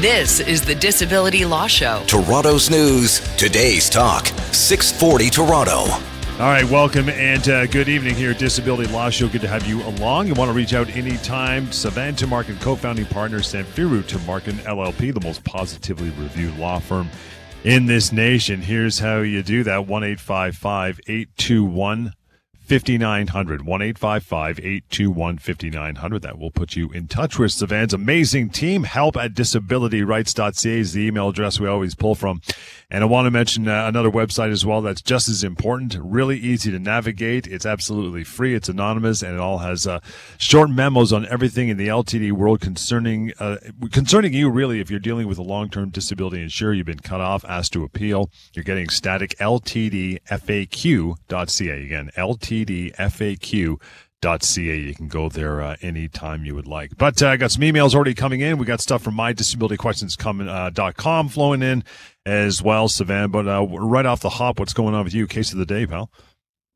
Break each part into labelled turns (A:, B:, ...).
A: This is the Disability Law Show.
B: Toronto's news, today's talk, 640 Toronto.
C: All right, welcome and uh, good evening here at Disability Law Show. Good to have you along. You want to reach out anytime. Savan Tumarkin, co-founding partner, Samfiru Tumarkin LLP, the most positively reviewed law firm in this nation. Here's how you do that: one eight five five eight two one 5900 1 821 5900. That will put you in touch with Savan's amazing team. Help at disabilityrights.ca is the email address we always pull from. And I want to mention uh, another website as well that's just as important, really easy to navigate. It's absolutely free, it's anonymous, and it all has uh, short memos on everything in the LTD world concerning uh, concerning you, really, if you're dealing with a long term disability insurer, you've been cut off, asked to appeal, you're getting static LTDFAQ.ca. Again, LTD LTDFAQ.ca. You can go there uh, anytime you would like. But uh, I got some emails already coming in. We got stuff from mydisabilityquestions.com uh, flowing in as well, Savannah. But uh, right off the hop, what's going on with you? Case of the day, pal.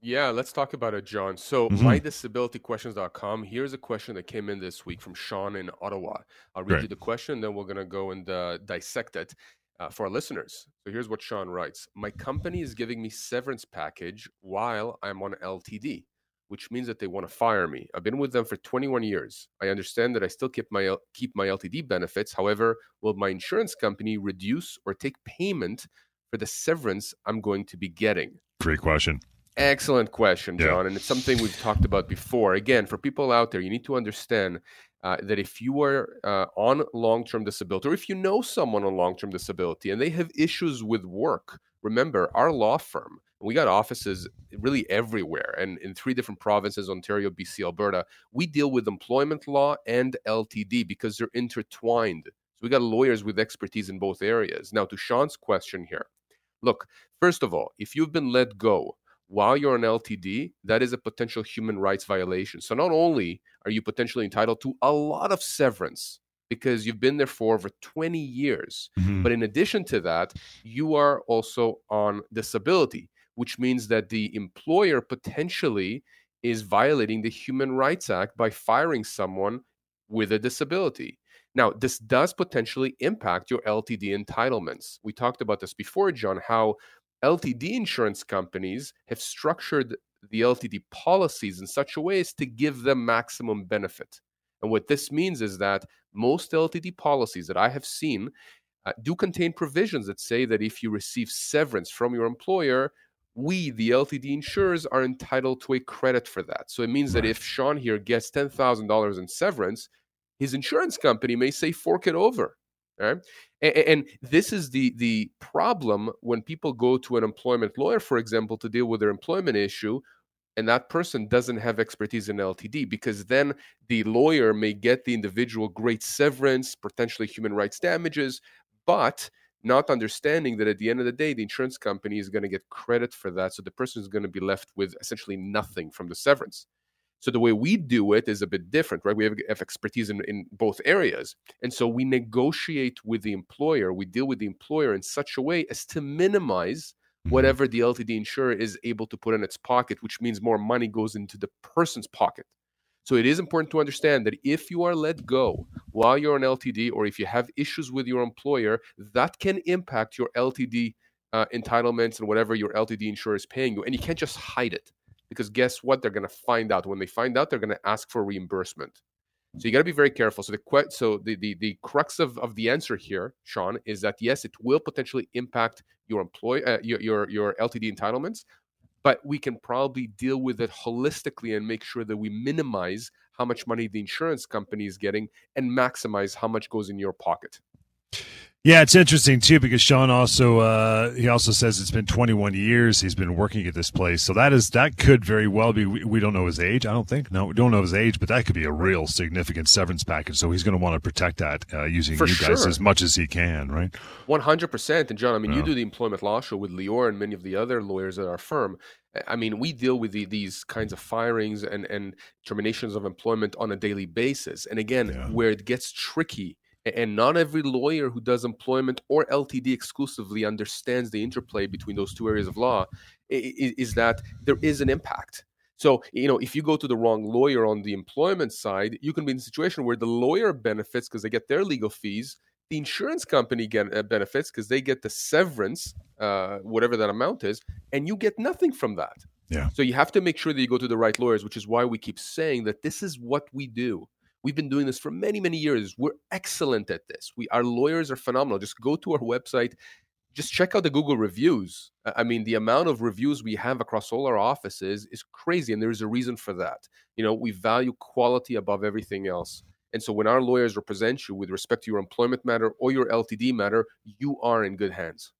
D: Yeah, let's talk about it, John. So, mm-hmm. mydisabilityquestions.com. Here's a question that came in this week from Sean in Ottawa. I'll read Great. you the question, then we're going to go and uh, dissect it uh, for our listeners. So here's what Sean writes My company is giving me severance package while I'm on LTD, which means that they want to fire me. I've been with them for 21 years. I understand that I still keep my keep my LTD benefits. However, will my insurance company reduce or take payment for the severance I'm going to be getting?
C: Great question.
D: Excellent question, John. Yeah. And it's something we've talked about before. Again, for people out there, you need to understand uh, that if you are uh, on long term disability, or if you know someone on long term disability and they have issues with work, remember our law firm, we got offices really everywhere and in three different provinces Ontario, BC, Alberta. We deal with employment law and LTD because they're intertwined. So we got lawyers with expertise in both areas. Now, to Sean's question here look, first of all, if you've been let go, while you're on LTD, that is a potential human rights violation. So not only are you potentially entitled to a lot of severance because you've been there for over 20 years, mm-hmm. but in addition to that, you are also on disability, which means that the employer potentially is violating the Human Rights Act by firing someone with a disability. Now, this does potentially impact your LTD entitlements. We talked about this before, John, how LTD insurance companies have structured the LTD policies in such a way as to give them maximum benefit. And what this means is that most LTD policies that I have seen uh, do contain provisions that say that if you receive severance from your employer, we, the LTD insurers, are entitled to a credit for that. So it means that if Sean here gets $10,000 in severance, his insurance company may say fork it over. And, and this is the the problem when people go to an employment lawyer, for example, to deal with their employment issue, and that person doesn't have expertise in LTD because then the lawyer may get the individual great severance, potentially human rights damages, but not understanding that at the end of the day, the insurance company is going to get credit for that. So the person is going to be left with essentially nothing from the severance. So the way we do it is a bit different, right? We have, have expertise in, in both areas. And so we negotiate with the employer, we deal with the employer in such a way as to minimize mm-hmm. whatever the LTD insurer is able to put in its pocket, which means more money goes into the person's pocket. So it is important to understand that if you are let go while you're on LTD or if you have issues with your employer, that can impact your LTD uh, entitlements and whatever your LTD insurer is paying you. And you can't just hide it because guess what? They're going to find out. When they find out, they're going to ask for reimbursement. So you got to be very careful. So the so the the, the crux of, of the answer here, Sean, is that yes, it will potentially impact your employ uh, your, your your LTD entitlements, but we can probably deal with it holistically and make sure that we minimize how much money the insurance company is getting and maximize how much goes in your pocket.
C: Yeah, it's interesting too because Sean also uh, he also says it's been 21 years he's been working at this place, so that is that could very well be. We, we don't know his age. I don't think. No, we don't know his age, but that could be a real significant severance package. So he's going to want to protect that uh, using
D: For
C: you guys as much as he can, right?
D: One hundred percent. And John, I mean, you do the employment law show with Lior and many of the other lawyers at our firm. I mean, we deal with the, these kinds of firings and and terminations of employment on a daily basis. And again,
C: Yeah.
D: where it gets tricky, and not every lawyer who does employment or LTD exclusively understands the interplay between those two areas of law, is that there is an impact. So, you know, if you go to the wrong lawyer on the employment side, you can be in a situation where the lawyer benefits because they get their legal fees, the insurance company get uh, benefits because they get the severance, uh, whatever that amount is, and you get nothing from that.
C: Yeah.
D: So you have to make sure that you go to the right lawyers, which is why we keep saying that this is what we do. We've been doing this for many, many years. We're excellent at this. We our lawyers are phenomenal. Just go to our website, just check out the Google reviews. I mean, the amount of reviews we have across all our offices is crazy, and there is a reason for that. You know, we value quality above everything else. And so when our lawyers represent you with respect to your employment matter or your LTD matter, you are in good hands.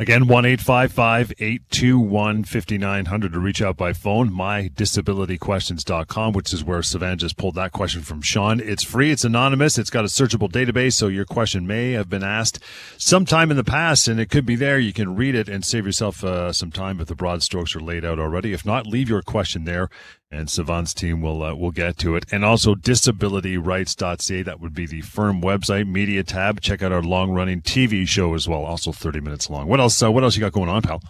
C: Again, 1 821 5900 to reach out by phone, mydisabilityquestions.com, which is where Savan just pulled that question from Sean. It's free, it's anonymous, it's got a searchable database, so your question may have been asked sometime in the past, and it could be there. You can read it and save yourself uh, some time if the broad strokes are laid out already. If not, leave your question there, and Savan's team will uh, will get to it. And also, disabilityrights.ca, that would be the firm website, media tab. Check out our long running TV show as well, also 30 minutes long. What else? Uh, what else you got going on, pal?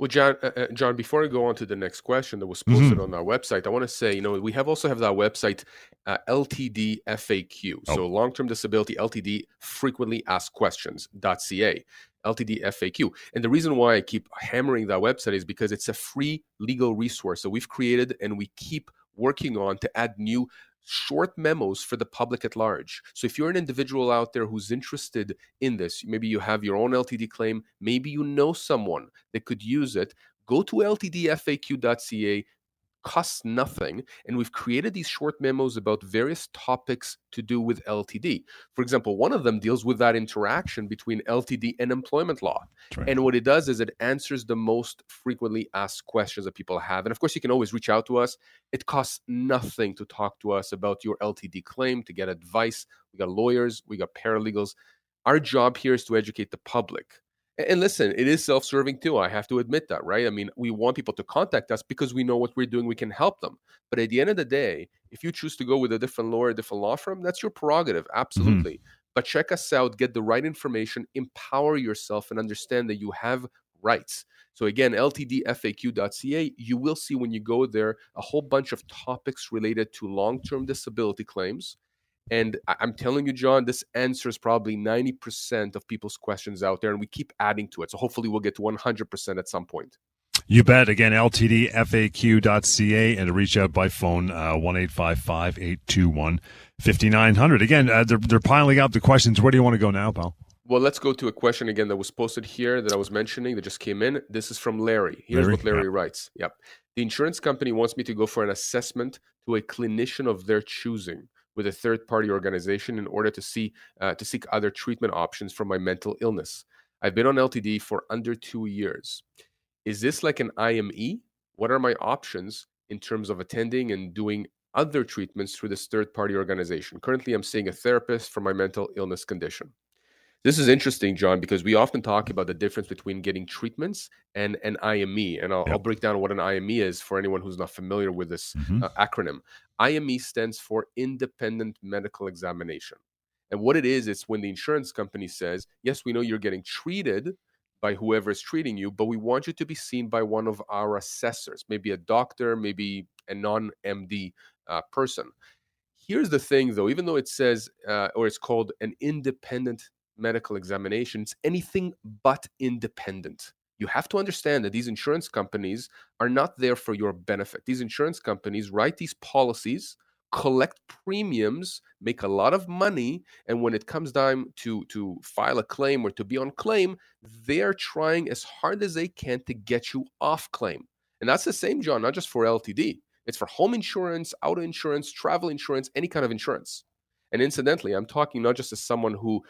D: Well, John, uh, uh, John, before I go on to the next question that was posted on our website, I want to say, you know, we have also have that website, uh, LTD FAQ. So long-term disability LTD frequently asked questions.ca. LTD FAQ. And the reason why I keep hammering that website is because it's a free legal resource that we've created and we keep working on to add new short memos for the public at large. So if you're an individual out there who's interested in this, maybe you have your own LTD claim, maybe you know someone that could use it, go to ltdfaq.ca costs nothing and we've created these short memos about various topics to do with LTD. For example, one of them deals with that interaction between LTD and employment law.
C: Right.
D: And what it does is it answers the most frequently asked questions that people have. And of course, you can always reach out to us. It costs nothing to talk to us about your LTD claim, to get advice. We got lawyers, we got paralegals. Our job here is to educate the public. And listen, it is self serving too. I have to admit that, right? I mean, we want people to contact us because we know what we're doing, we can help them. But at the end of the day, if you choose to go with a different lawyer, a different law firm, that's your prerogative. Mm-hmm. Absolutely. But check us out, get the right information, empower yourself, and understand that you have rights. So again, ltdfaq.ca, you will see when you go there a whole bunch of topics related to long-term disability claims. And I'm telling you, John, this answers probably 90% of people's questions out there, and we keep adding to it. So hopefully we'll get to 100% at some point.
C: You bet. Again, ltdfaq.ca and reach out by phone, uh, 1 821 5900. Again, uh, they're, they're piling up the questions. Where do you want to go now, pal?
D: Well, let's go to a question again that was posted here that I was mentioning that just came in. This is from Larry. Here's
C: Larry?
D: what Larry
C: Yeah.
D: writes. Yep. The insurance company wants me to go for an assessment to a clinician of their choosing with a third party organization in order to see uh, to seek other treatment options for my mental illness. I've been on LTD for under 2 years. Is this like an IME? What are my options in terms of attending and doing other treatments through this third party organization? Currently, I'm seeing a therapist for my mental illness condition. This is interesting, John, because we often talk about the difference between getting treatments and an IME. And I'll,
C: Yep.
D: I'll break down what an IME is for anyone who's not familiar with this
C: Mhm.
D: uh, acronym. IME stands for Independent Medical Examination. And what it is, it's when the insurance company says, yes, we know you're getting treated by whoever is treating you, but we want you to be seen by one of our assessors, maybe a doctor, maybe a non MD uh, person. Here's the thing, though, even though it says, uh, or it's called an independent medical examinations, anything but independent. You have to understand that these insurance companies are not there for your benefit. These insurance companies write these policies, collect premiums, make a lot of money, and when it comes time to to file a claim or to be on claim, they're trying as hard as they can to get you off claim. And that's the same, John, not just for LTD. It's for home insurance, auto insurance, travel insurance, any kind of insurance. And incidentally, I'm talking not just as someone who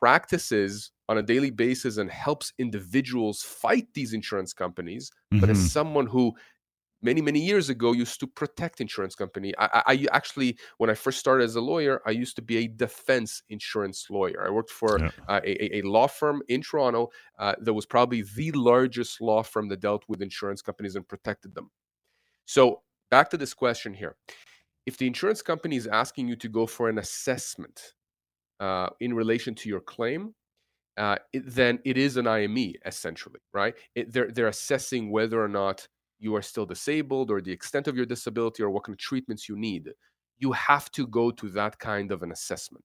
D: practices on a daily basis and helps individuals fight these insurance companies, mm-hmm. but as mm-hmm. someone who many many years ago used to protect insurance company I, I, actually when i first started as a lawyer i used to be a defense insurance lawyer i worked for yeah. uh, a, a, law firm in toronto uh, that was probably the largest law firm that dealt with insurance companies and protected them so back to this question here if the insurance company is asking you to go for an assessment uh, in relation to your claim uh, it, then it is an ime essentially right it, they're, they're assessing whether or not you are still disabled or the extent of your disability or what kind of treatments you need, you have to go to that kind of an assessment.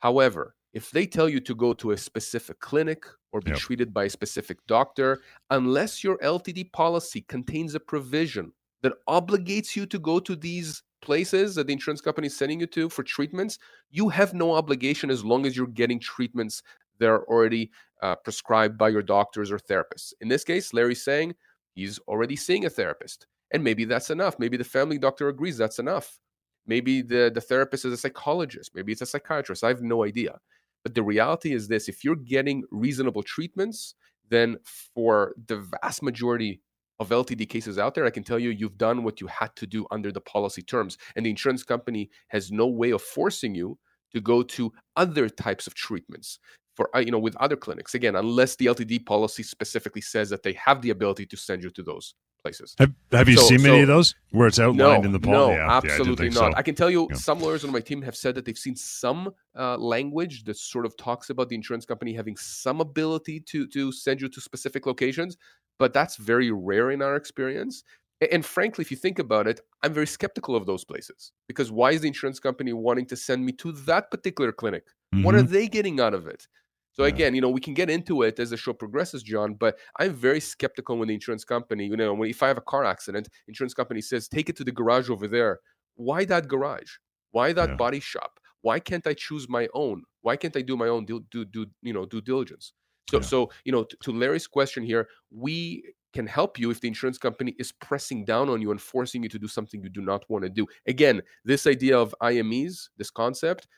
D: However, if they tell you to go to a specific clinic or be yep. treated by a specific doctor, unless your LTD policy contains a provision that obligates you to go to these places that the insurance company is sending you to for treatments, you have no obligation as long as you're getting treatments that are already uh, prescribed by your doctors or therapists. In this case, Larry's saying he's already seeing a therapist. And maybe that's enough. Maybe the family doctor agrees that's enough. Maybe the, the therapist is a psychologist. Maybe it's a psychiatrist. I have no idea. But the reality is this if you're getting reasonable treatments, then for the vast majority of LTD cases out there, I can tell you you've done what you had to do under the policy terms. And the insurance company has no way of forcing you to go to other types of treatments for uh, you know with other clinics again unless the ltd policy specifically says that they have the ability to send you to those places
C: have, have you so, seen so, many of those where it's outlined
D: no,
C: in the policy
D: no yeah, absolutely yeah, not so. i can tell you yeah. some lawyers on my team have said that they've seen some uh, language that sort of talks about the insurance company having some ability to to send you to specific locations but that's very rare in our experience and frankly, if you think about it, I'm very skeptical of those places because why is the insurance company wanting to send me to that particular clinic? Mm-hmm. What are mm-hmm. they getting out of it? So yeah. again, you know, we can get into it as the show progresses, John. But I'm very skeptical when the insurance company, you know, when if I have a car accident, insurance company says take it to the garage over there. Why that garage? Why that yeah. body shop? Why can't I choose my own? Why can't I do my own do do, do you know due diligence? So yeah. so you know, to, to Larry's question here, we can help you if the insurance company is pressing down on you and forcing you to do something you do not want to do. Again, this idea of IMEs, this concept,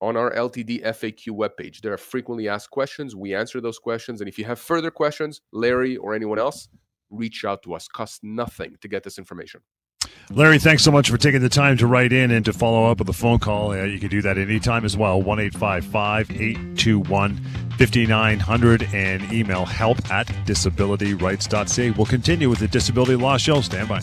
D: on our LTD FAQ webpage. There are frequently asked questions. We answer those questions. And if you have further questions, Larry or anyone else, reach out to us. Cost nothing to get this information.
C: Larry, thanks so much for taking the time to write in and to follow up with a phone call. Uh, you can do that anytime as well. 1 821 5900 and email help at disabilityrights.ca. We'll continue with the Disability Law Show. Stand by.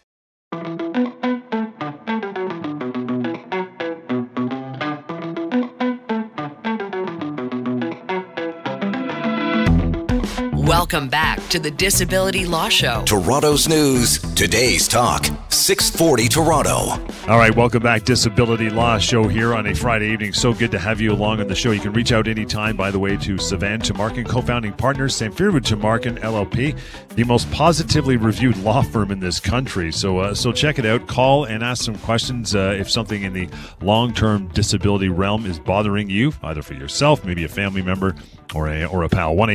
A: Welcome back to the Disability Law Show.
B: Toronto's news, today's talk, 640 Toronto.
C: All right, welcome back. Disability Law Show here on a Friday evening. So good to have you along on the show. You can reach out anytime, by the way, to Savan Tumarkin, co founding partner, Samfiru Tumarkin LLP, the most positively reviewed law firm in this country. So, uh, so check it out. Call and ask some questions uh, if something in the long term disability realm is bothering you, either for yourself, maybe a family member or a, or a pal. 1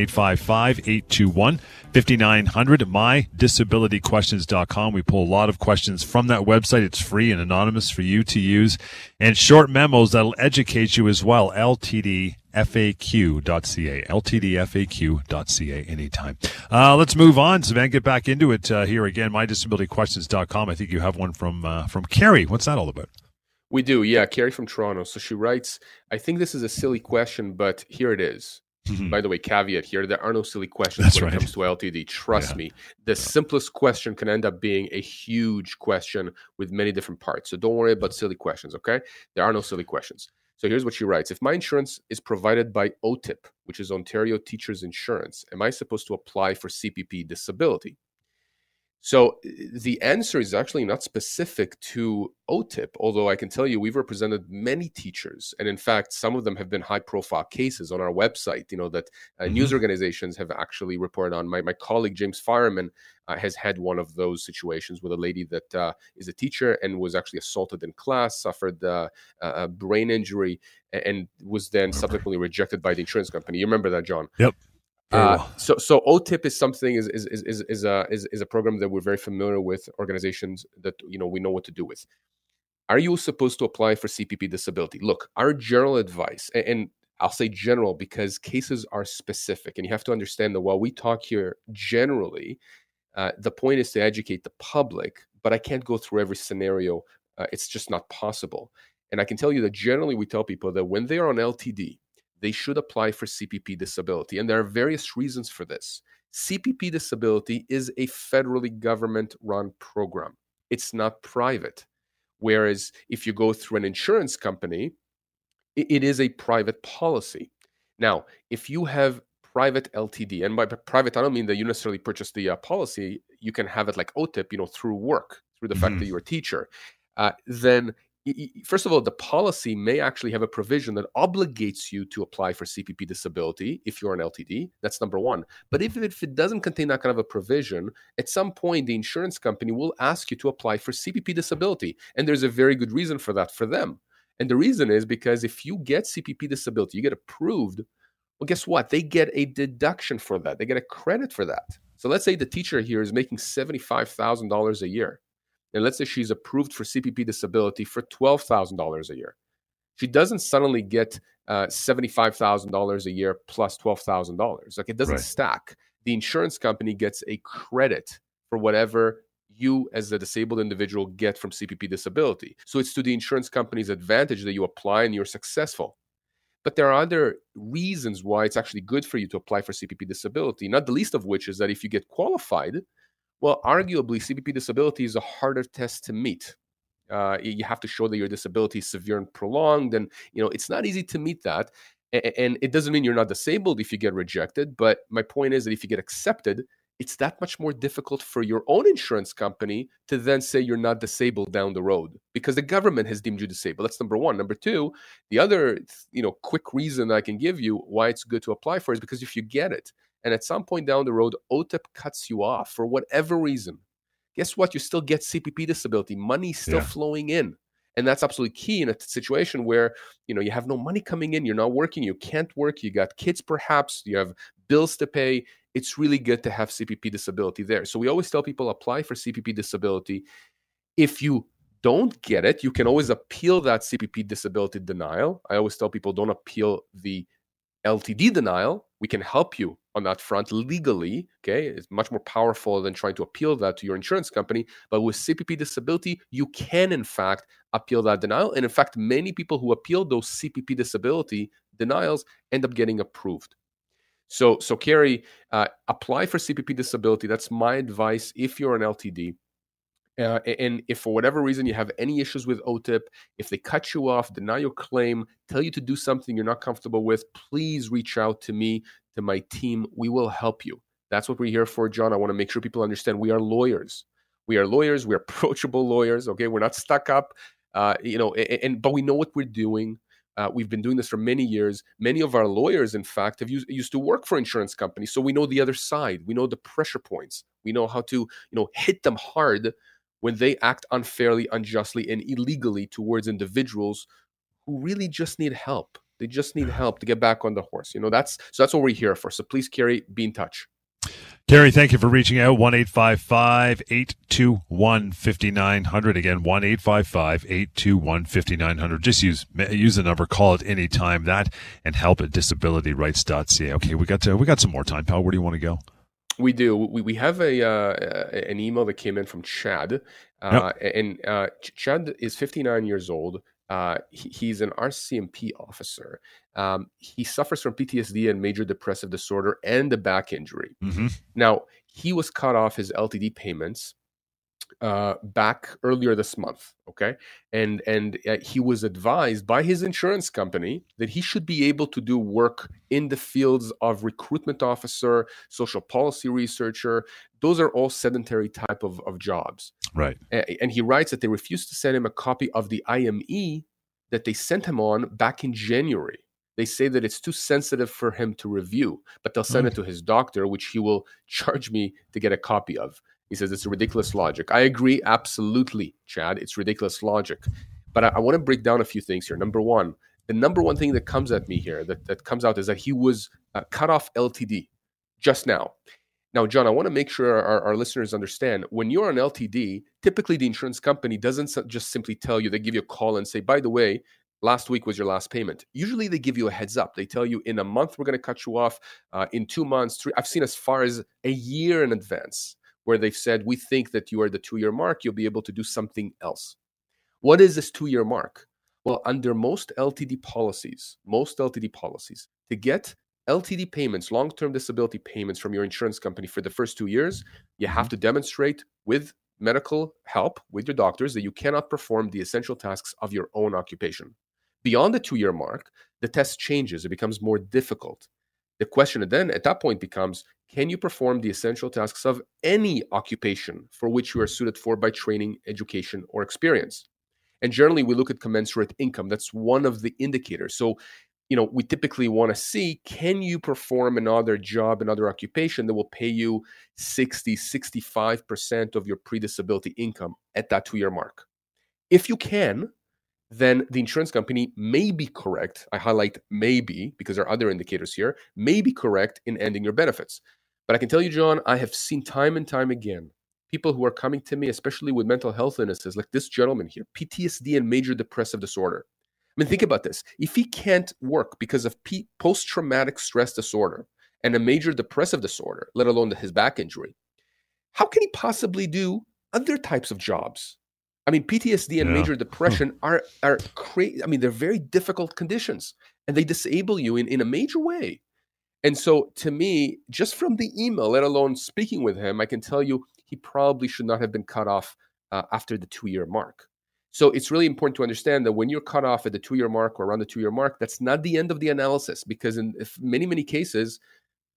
C: 821 5900 mydisabilityquestions.com. We pull a lot of questions from that website. It's free and anonymous for you to use. And short memos that'll educate you as well. LTDFAQ.ca. LTDFAQ.ca anytime. Uh, let's move on. Savan, get back into it uh, here again. Mydisabilityquestions.com. I think you have one from, uh, from Carrie. What's that all about?
D: We do, yeah. Carrie from Toronto. So she writes, I think this is a silly question, but here it is. Mm-hmm. By the way, caveat here: there are no silly questions That's when right. it comes to LTD. Trust yeah. me, the yeah. simplest question can end up being a huge question with many different parts. So don't worry about silly questions. Okay, there are no silly questions. So here's what she writes: If my insurance is provided by OTIP, which is Ontario Teachers Insurance, am I supposed to apply for CPP disability? So the answer is actually not specific to OTIP, although I can tell you we've represented many teachers, and in fact, some of them have been high-profile cases on our website. You know that uh, mm-hmm. news organizations have actually reported on. My my colleague James Fireman uh, has had one of those situations with a lady that uh, is a teacher and was actually assaulted in class, suffered uh, a brain injury, and was then subsequently rejected by the insurance company. You remember that, John?
C: Yep.
D: Uh, so, so OTIP is something is is is is a is, is a program that we're very familiar with. Organizations that you know we know what to do with. Are you supposed to apply for CPP disability? Look, our general advice, and I'll say general because cases are specific, and you have to understand that while we talk here generally, uh, the point is to educate the public. But I can't go through every scenario; uh, it's just not possible. And I can tell you that generally we tell people that when they are on LTD, they should apply for CPP disability. And there are various reasons for this. CPP disability is a federally government run program, it's not private. Whereas if you go through an insurance company, it is a private policy. Now, if you have private LTD, and by private, I don't mean that you necessarily purchase the uh, policy, you can have it like OTIP, you know, through work, through the mm-hmm. fact that mm-hmm. you're a teacher. Uh, then first of all, the policy may actually have a provision that obligates you to apply for CPP disability if you're an LTD. That's number one. But if, if it doesn't contain that kind of a provision, at some point the insurance company will ask you to apply for CPP disability. And there's a very good reason for that for them. And the reason is because if you get CPP disability, you get approved, well, guess what? They get a deduction for that, they get a credit for that. So let's say the teacher here is making $75,000 a year and let's say she's approved for CPP disability for $12,000 a year. She doesn't suddenly get uh, $75,000 a year plus $12,000. Like it doesn't right. stack. The insurance company gets a credit for whatever you as a disabled individual get from CPP disability. So it's to the insurance company's advantage that you apply and you're successful. But there are other reasons why it's actually good for you to apply for CPP disability, not the least of which is that if you get qualified, well, arguably, CPP disability is a harder test to meet. Uh, you have to show that your disability is severe and prolonged, and you know it's not easy to meet that. And it doesn't mean you're not disabled if you get rejected. But my point is that if you get accepted, it's that much more difficult for your own insurance company to then say you're not disabled down the road because the government has deemed you disabled. That's number one. Number two, the other you know quick reason I can give you why it's good to apply for is because if you get it, and at some point down the road, OTIP cuts you off for whatever reason, guess what? You still get CPP disability. Money still yeah. flowing in. And that's absolutely key in a situation where you know you have no money coming in, you're not working, you can't work, you got kids perhaps, you have bills to pay. It's really good to have CPP disability there. So we always tell people apply for CPP disability. If you don't get it, you can always appeal that CPP disability denial. I always tell people don't appeal the LTD denial. We can help you on that front legally. Okay, it's much more powerful than trying to appeal that to your insurance company. But with CPP disability, you can in fact appeal that denial. And in fact, many people who appeal those CPP disability denials end up getting approved. So, so Carrie, uh, apply for CPP disability. That's my advice. If you're an LTD, uh, and if for whatever reason you have any issues with OTIP, if they cut you off, deny your claim, tell you to do something you're not comfortable with, please reach out to me, to my team. We will help you. That's what we're here for, John. I want to make sure people understand we are lawyers. We are lawyers. We're approachable lawyers. Okay, we're not stuck up. Uh, you know, and, and, but we know what we're doing. Uh, we've been doing this for many years. Many of our lawyers, in fact, have used, used to work for insurance companies, so we know the other side. We know the pressure points. We know how to, you know, hit them hard when they act unfairly, unjustly, and illegally towards individuals who really just need help. They just need help to get back on the horse. You know, that's so that's what we're here for. So please, Kerry, be in touch.
C: Kerry, thank you for reaching out. 1 821 5900. Again, 1 821 5900. Just use use the number, call it any time. That and help at disabilityrights.ca. Okay, we got to, we got some more time, pal. Where do you want to go?
D: We do. We, we have a uh, an email that came in from Chad, uh, yep. and uh, Chad is 59 years old. Uh, he, he's an RCMP officer. Um, he suffers from PTSD and major depressive disorder and a back injury. Mm-hmm. Now he was cut off his LTD payments uh, back earlier this month. Okay, and and uh, he was advised by his insurance company that he should be able to do work in the fields of recruitment officer, social policy researcher. Those are all sedentary type of, of jobs.
C: Right.
D: and he writes that they refused to send him a copy of the IME that they sent him on back in January. They say that it's too sensitive for him to review, but they'll send it to his doctor, which he will charge me to get a copy of. He says it's ridiculous logic. I agree, absolutely, Chad. It's ridiculous logic. But I, I want to break down a few things here. Number one, the number one thing that comes at me here, that, that comes out, is that he was uh, cut off LTD just now. Now, John, I want to make sure our, our, listeners understand when you're on LTD, typically the insurance company doesn't just simply tell you, they give you a call and say, by the way, last week was your last payment. Usually they give you a heads up. They tell you in a month, we're going to cut you off. Uh, in two months, three, I've seen as far as a year in advance where they've said, we think that you are the two year mark, you'll be able to do something else. What is this two year mark? Well, under most LTD policies, most LTD policies, to get LTD payments, long term disability payments from your insurance company for the first two years, you have mm-hmm. to demonstrate with medical help with your doctors that you cannot perform the essential tasks of your own occupation. Beyond the two year mark, the test changes, it becomes more difficult. The question then at that point becomes can you perform the essential tasks of any occupation for which you are suited for by training, education, or experience? And generally, we look at commensurate income. That's one of the indicators. So, you know, we typically want to see can you perform another job, another occupation that will pay you 60, 65% of your pre disability income at that two year mark? If you can, then the insurance company may be correct. I highlight maybe because there are other indicators here, may be correct in ending your benefits. But I can tell you, John, I have seen time and time again people who are coming to me, especially with mental health illnesses, like this gentleman here, PTSD and major depressive disorder. I mean, think about this. If he can't work because of P- post traumatic stress disorder and a major depressive disorder, let alone his back injury, how can he possibly do other types of jobs? I mean, PTSD and yeah. major depression are are crazy. I mean, they're very difficult conditions, and they disable you in, in a major way. And so, to me, just from the email, let alone speaking with him, I can tell you he probably should not have been cut off uh, after the two year mark. So, it's really important to understand that when you're cut off at the two year mark or around the two year mark, that's not the end of the analysis because, in many, many cases,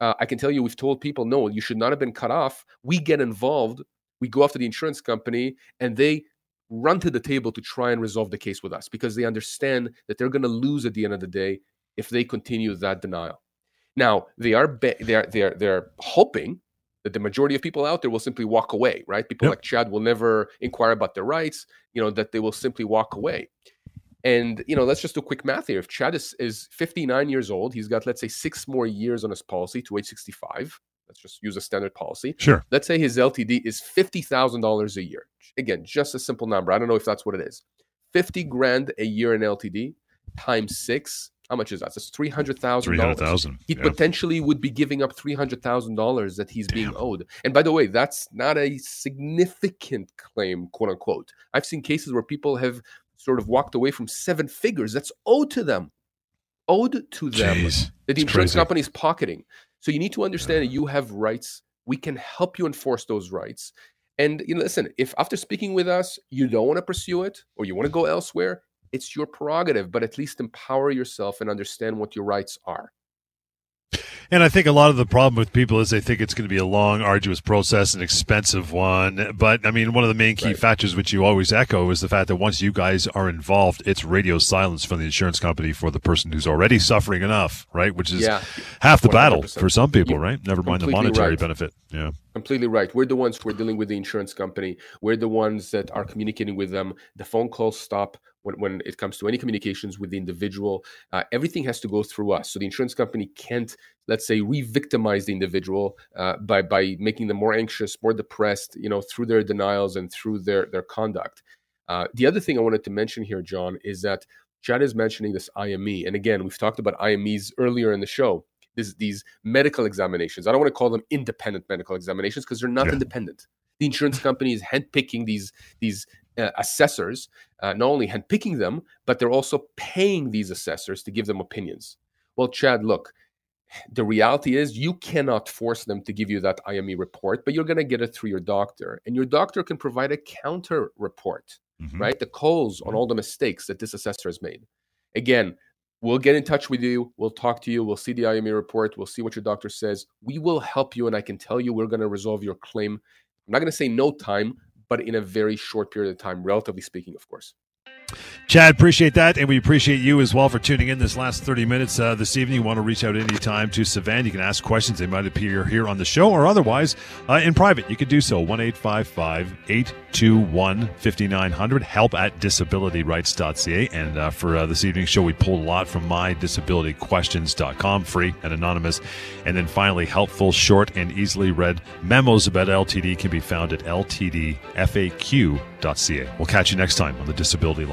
D: uh, I can tell you we've told people, no, you should not have been cut off. We get involved, we go after the insurance company, and they run to the table to try and resolve the case with us because they understand that they're going to lose at the end of the day if they continue that denial. Now they are be- they are they are they're hoping that the majority of people out there will simply walk away, right? People yep. like Chad will never inquire about their rights, you know, that they will simply walk away. And you know, let's just do a quick math here. If Chad is, is 59 years old, he's got let's say six more years on his policy to age 65. Let's just use a standard policy.
C: Sure.
D: Let's say his LTD is fifty thousand dollars a year. Again, just a simple number. I don't know if that's what it is. Fifty grand a year in LTD times six how much is that? That's three hundred thousand.
C: Three hundred thousand.
D: He yeah. potentially would be giving up three hundred thousand dollars that he's Damn. being owed. And by the way, that's not a significant claim, quote unquote. I've seen cases where people have sort of walked away from seven figures that's owed to them, owed to them Jeez. that the insurance company is pocketing. So you need to understand that you have rights. We can help you enforce those rights. And you know, listen, if after speaking with us you don't want to pursue it or you want to go elsewhere, it's your prerogative, but at least empower yourself and understand what your rights are.
C: And I think a lot of the problem with people is they think it's going to be a long, arduous process, an expensive one. But I mean, one of the main key right. factors which you always echo is the fact that once you guys are involved, it's radio silence from the insurance company for the person who's already suffering enough, right? Which is yeah, half the 100%. battle for some people, right? Never mind the monetary right. benefit. Yeah.
D: Completely right. We're the ones who are dealing with the insurance company. We're the ones that are communicating with them. The phone calls stop when, when it comes to any communications with the individual. Uh, everything has to go through us. So the insurance company can't, let's say, re-victimize the individual uh, by by making them more anxious, more depressed, you know, through their denials and through their their conduct. Uh, the other thing I wanted to mention here, John, is that Chad is mentioning this IME, and again, we've talked about IMEs earlier in the show. This, these medical examinations. I don't want to call them independent medical examinations because they're not yeah. independent. The insurance company is handpicking these these uh, assessors, uh, not only handpicking them, but they're also paying these assessors to give them opinions. Well, Chad, look, the reality is you cannot force them to give you that IME report, but you're going to get it through your doctor. And your doctor can provide a counter report, mm-hmm. right? The calls on all the mistakes that this assessor has made. Again, we'll get in touch with you. We'll talk to you. We'll see the IME report. We'll see what your doctor says. We will help you. And I can tell you we're going to resolve your claim. I'm not going to say no time, but in a very short period of time, relatively speaking, of course.
C: Chad, appreciate that. And we appreciate you as well for tuning in this last 30 minutes uh, this evening. You want to reach out anytime to Savan. You can ask questions. They might appear here on the show or otherwise uh, in private. You could do so. 1 821 5900. Help at disabilityrights.ca. And uh, for uh, this evening's show, we pulled a lot from mydisabilityquestions.com, free and anonymous. And then finally, helpful, short, and easily read memos about LTD can be found at ltdfaq.ca. We'll catch you next time on the Disability